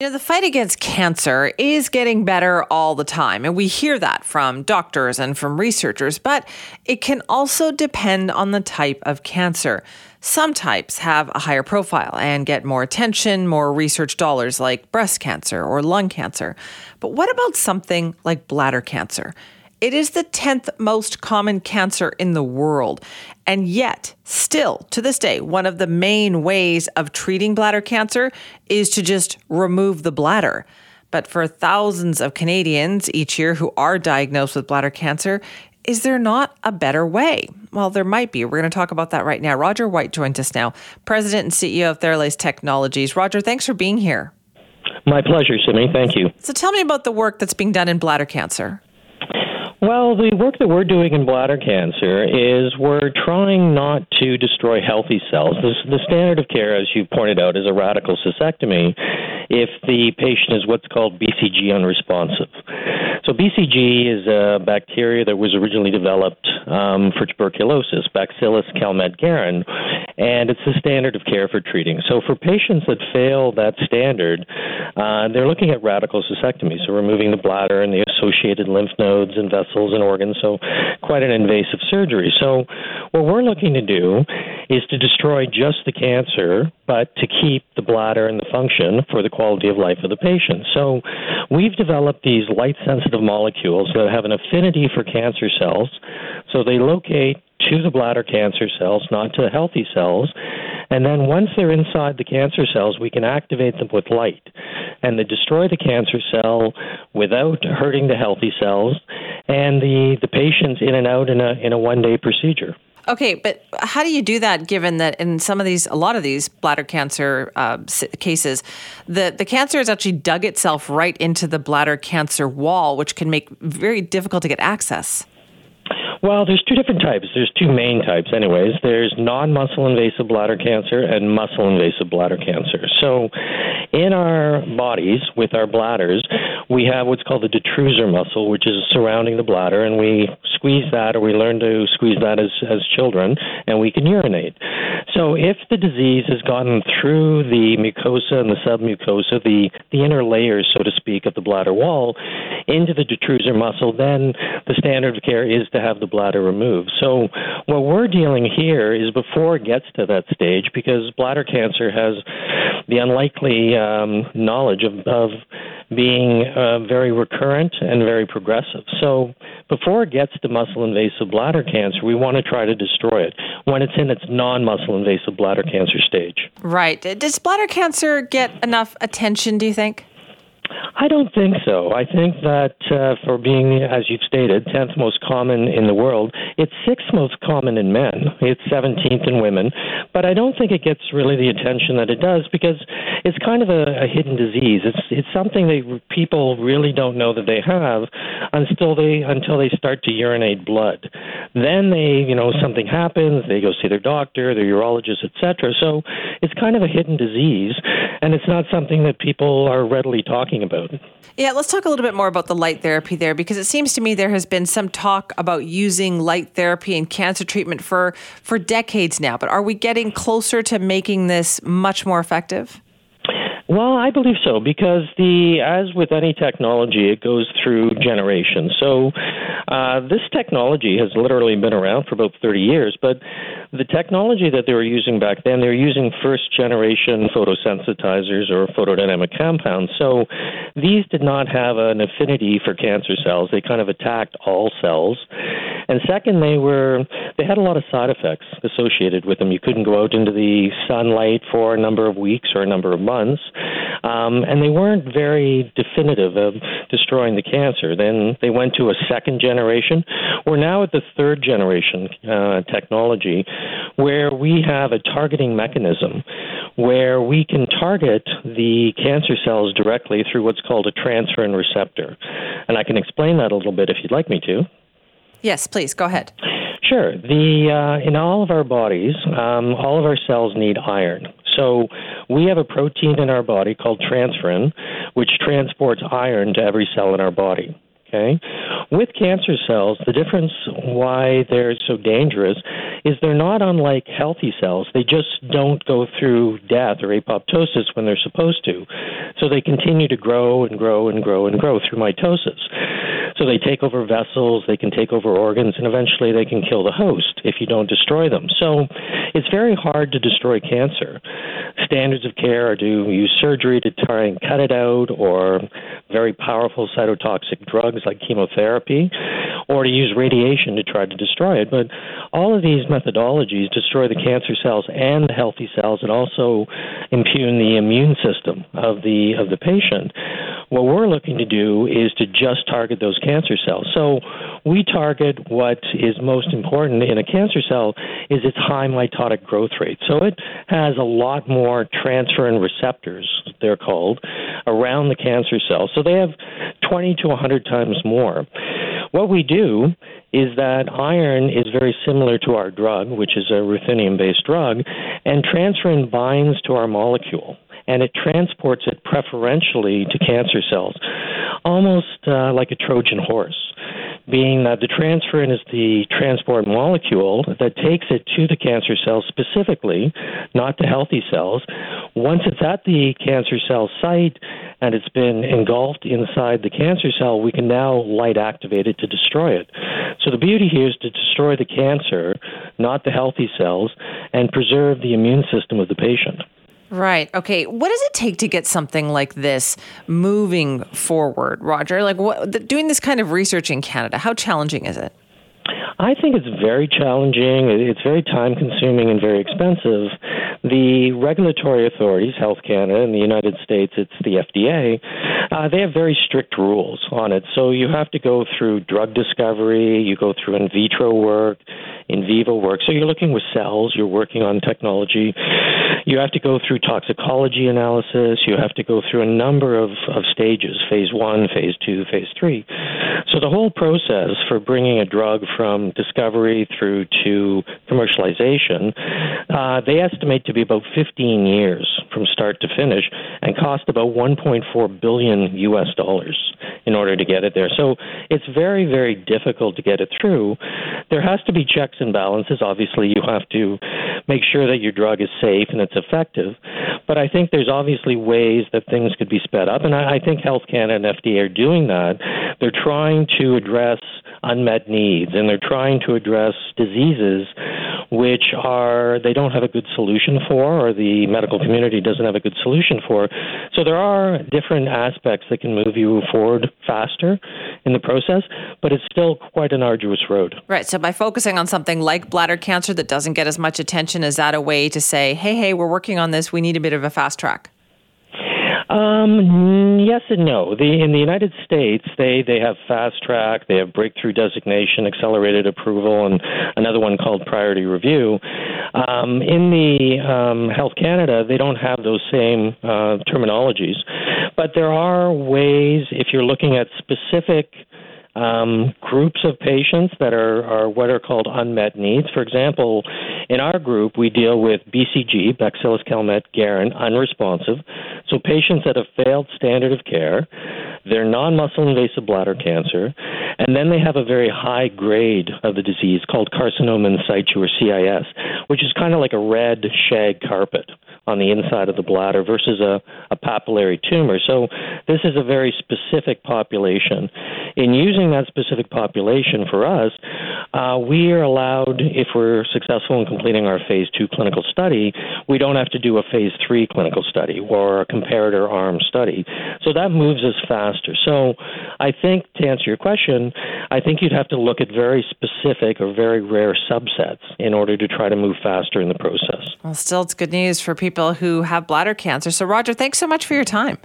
You know, the fight against cancer is getting better all the time, and we hear that from doctors and from researchers, but it can also depend on the type of cancer. Some types have a higher profile and get more attention, more research dollars, like breast cancer or lung cancer. But what about something like bladder cancer? It is the 10th most common cancer in the world. And yet, still to this day, one of the main ways of treating bladder cancer is to just remove the bladder. But for thousands of Canadians each year who are diagnosed with bladder cancer, is there not a better way? Well, there might be. We're going to talk about that right now. Roger White joins us now, President and CEO of Theralase Technologies. Roger, thanks for being here. My pleasure, Simi. Thank you. So tell me about the work that's being done in bladder cancer. Well, the work that we're doing in bladder cancer is we're trying not to destroy healthy cells. The, the standard of care, as you pointed out, is a radical cystectomy if the patient is what's called BCG unresponsive. So BCG is a bacteria that was originally developed um, for tuberculosis, Bacillus calmette-guerin, and it's the standard of care for treating. So for patients that fail that standard, uh, they're looking at radical cystectomy, so removing the bladder and the associated lymph nodes and vessels and organs. So quite an invasive surgery. So what we're looking to do is to destroy just the cancer, but to keep the bladder and the function for the quality of life of the patient. So we've developed these light sensitive molecules that have an affinity for cancer cells. So they locate to the bladder cancer cells, not to the healthy cells. And then once they're inside the cancer cells, we can activate them with light and they destroy the cancer cell without hurting the healthy cells and the, the patient's in and out in a, in a one day procedure. Okay, but how do you do that given that in some of these, a lot of these bladder cancer uh, cases, the, the cancer has actually dug itself right into the bladder cancer wall, which can make very difficult to get access? Well, there's two different types. There's two main types, anyways. There's non muscle invasive bladder cancer and muscle invasive bladder cancer. So, in our bodies, with our bladders, we have what's called the detrusor muscle, which is surrounding the bladder, and we squeeze that, or we learn to squeeze that as, as children, and we can urinate. So, if the disease has gotten through the mucosa and the submucosa, the, the inner layers, so to speak, of the bladder wall, into the detrusor muscle, then the standard of care is to have the bladder removed. So what we're dealing here is before it gets to that stage, because bladder cancer has the unlikely um, knowledge of, of being uh, very recurrent and very progressive. So before it gets to muscle invasive bladder cancer, we want to try to destroy it when it's in its non muscle invasive bladder cancer stage. Right. Does bladder cancer get enough attention, do you think? I don't think so. I think that uh, for being, as you've stated, 10th most common in the world, it's sixth most common in men. It's 17th in women. But I don't think it gets really the attention that it does because it's kind of a, a hidden disease. It's it's something that people really don't know that they have until they until they start to urinate blood. Then they, you know, something happens. They go see their doctor, their urologist, etc. So it's kind of a hidden disease, and it's not something that people are readily talking about. Yeah, let's talk a little bit more about the light therapy there because it seems to me there has been some talk about using light therapy in cancer treatment for for decades now, but are we getting closer to making this much more effective? Well, I believe so because the as with any technology, it goes through generations. So uh, this technology has literally been around for about 30 years, but the technology that they were using back then, they were using first generation photosensitizers or photodynamic compounds. So these did not have an affinity for cancer cells. They kind of attacked all cells. And second, they were they had a lot of side effects associated with them. You couldn't go out into the sunlight for a number of weeks or a number of months, um, and they weren't very definitive of destroying the cancer. Then they went to a second generation. We're now at the third generation uh, technology, where we have a targeting mechanism where we can target the cancer cells directly through what's called a transferrin receptor. And I can explain that a little bit if you'd like me to. Yes, please go ahead. Sure. The uh, in all of our bodies, um, all of our cells need iron. So we have a protein in our body called transferrin, which transports iron to every cell in our body. Okay? With cancer cells, the difference why they're so dangerous is they're not unlike healthy cells. They just don't go through death or apoptosis when they're supposed to. So they continue to grow and grow and grow and grow through mitosis. So they take over vessels, they can take over organs, and eventually they can kill the host if you don't destroy them. So it's very hard to destroy cancer. Standards of care are to use surgery to try and cut it out, or very powerful cytotoxic drugs like chemotherapy, or to use radiation to try to destroy it. But all of these methodologies destroy the cancer cells and the healthy cells and also impugn the immune system of the of the patient. What we're looking to do is to just target those cancer cells. So we target what is most important in a cancer cell is its high mitotic growth rate. So it has a lot more transferrin receptors, they're called, around the cancer cell. So they have 20 to 100 times more. What we do is that iron is very similar to our drug, which is a ruthenium based drug, and transferrin binds to our molecule and it transports it preferentially to cancer cells, almost uh, like a Trojan horse being that the transferrin is the transport molecule that takes it to the cancer cells specifically, not to healthy cells. Once it's at the cancer cell site and it's been engulfed inside the cancer cell, we can now light activate it to destroy it. So the beauty here is to destroy the cancer, not the healthy cells, and preserve the immune system of the patient. Right. Okay. What does it take to get something like this moving forward, Roger? Like what, the, doing this kind of research in Canada, how challenging is it? I think it's very challenging. It's very time consuming and very expensive. The regulatory authorities, Health Canada in the United States, it's the FDA, uh, they have very strict rules on it. So you have to go through drug discovery, you go through in vitro work, in vivo work. So you're looking with cells, you're working on technology. You have to go through toxicology analysis, you have to go through a number of, of stages phase one, phase two, phase three. So the whole process for bringing a drug from discovery through to commercialization, uh, they estimate to be about 15 years from start to finish and cost about 1.4 billion US dollars in order to get it there. So it's very, very difficult to get it through. There has to be checks and balances. Obviously, you have to make sure that your drug is safe and it's effective. But I think there's obviously ways that things could be sped up, and I, I think Health Canada and FDA are doing that. They're trying to address unmet needs and they're trying to address diseases which are they don't have a good solution for or the medical community doesn't have a good solution for. So there are different aspects that can move you forward faster in the process, but it's still quite an arduous road. Right. So by focusing on something like bladder cancer that doesn't get as much attention, is that a way to say, hey, hey, we're working on this, we need a bit of a fast track? Um, yes and no. The, in the United States, they, they have fast track, they have breakthrough designation, accelerated approval, and another one called priority review. Um, in the um, Health Canada, they don't have those same uh, terminologies, but there are ways if you're looking at specific um, groups of patients that are, are what are called unmet needs. For example, in our group, we deal with BCG, Bacillus Calmette-Guerin, unresponsive. So patients that have failed standard of care, they're non-muscle invasive bladder cancer, and then they have a very high grade of the disease called carcinoma in situ or CIS, which is kind of like a red shag carpet on the inside of the bladder versus a, a papillary tumor. So this is a very specific population. In using that specific population for us, uh, we are allowed, if we're successful in completing our phase two clinical study, we don't have to do a phase three clinical study or a comparator arm study. So that moves us faster. So I think to answer your question, I think you'd have to look at very specific or very rare subsets in order to try to move faster in the process. Well, still, it's good news for people who have bladder cancer. So, Roger, thanks so much for your time.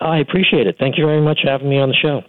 I appreciate it. Thank you very much for having me on the show.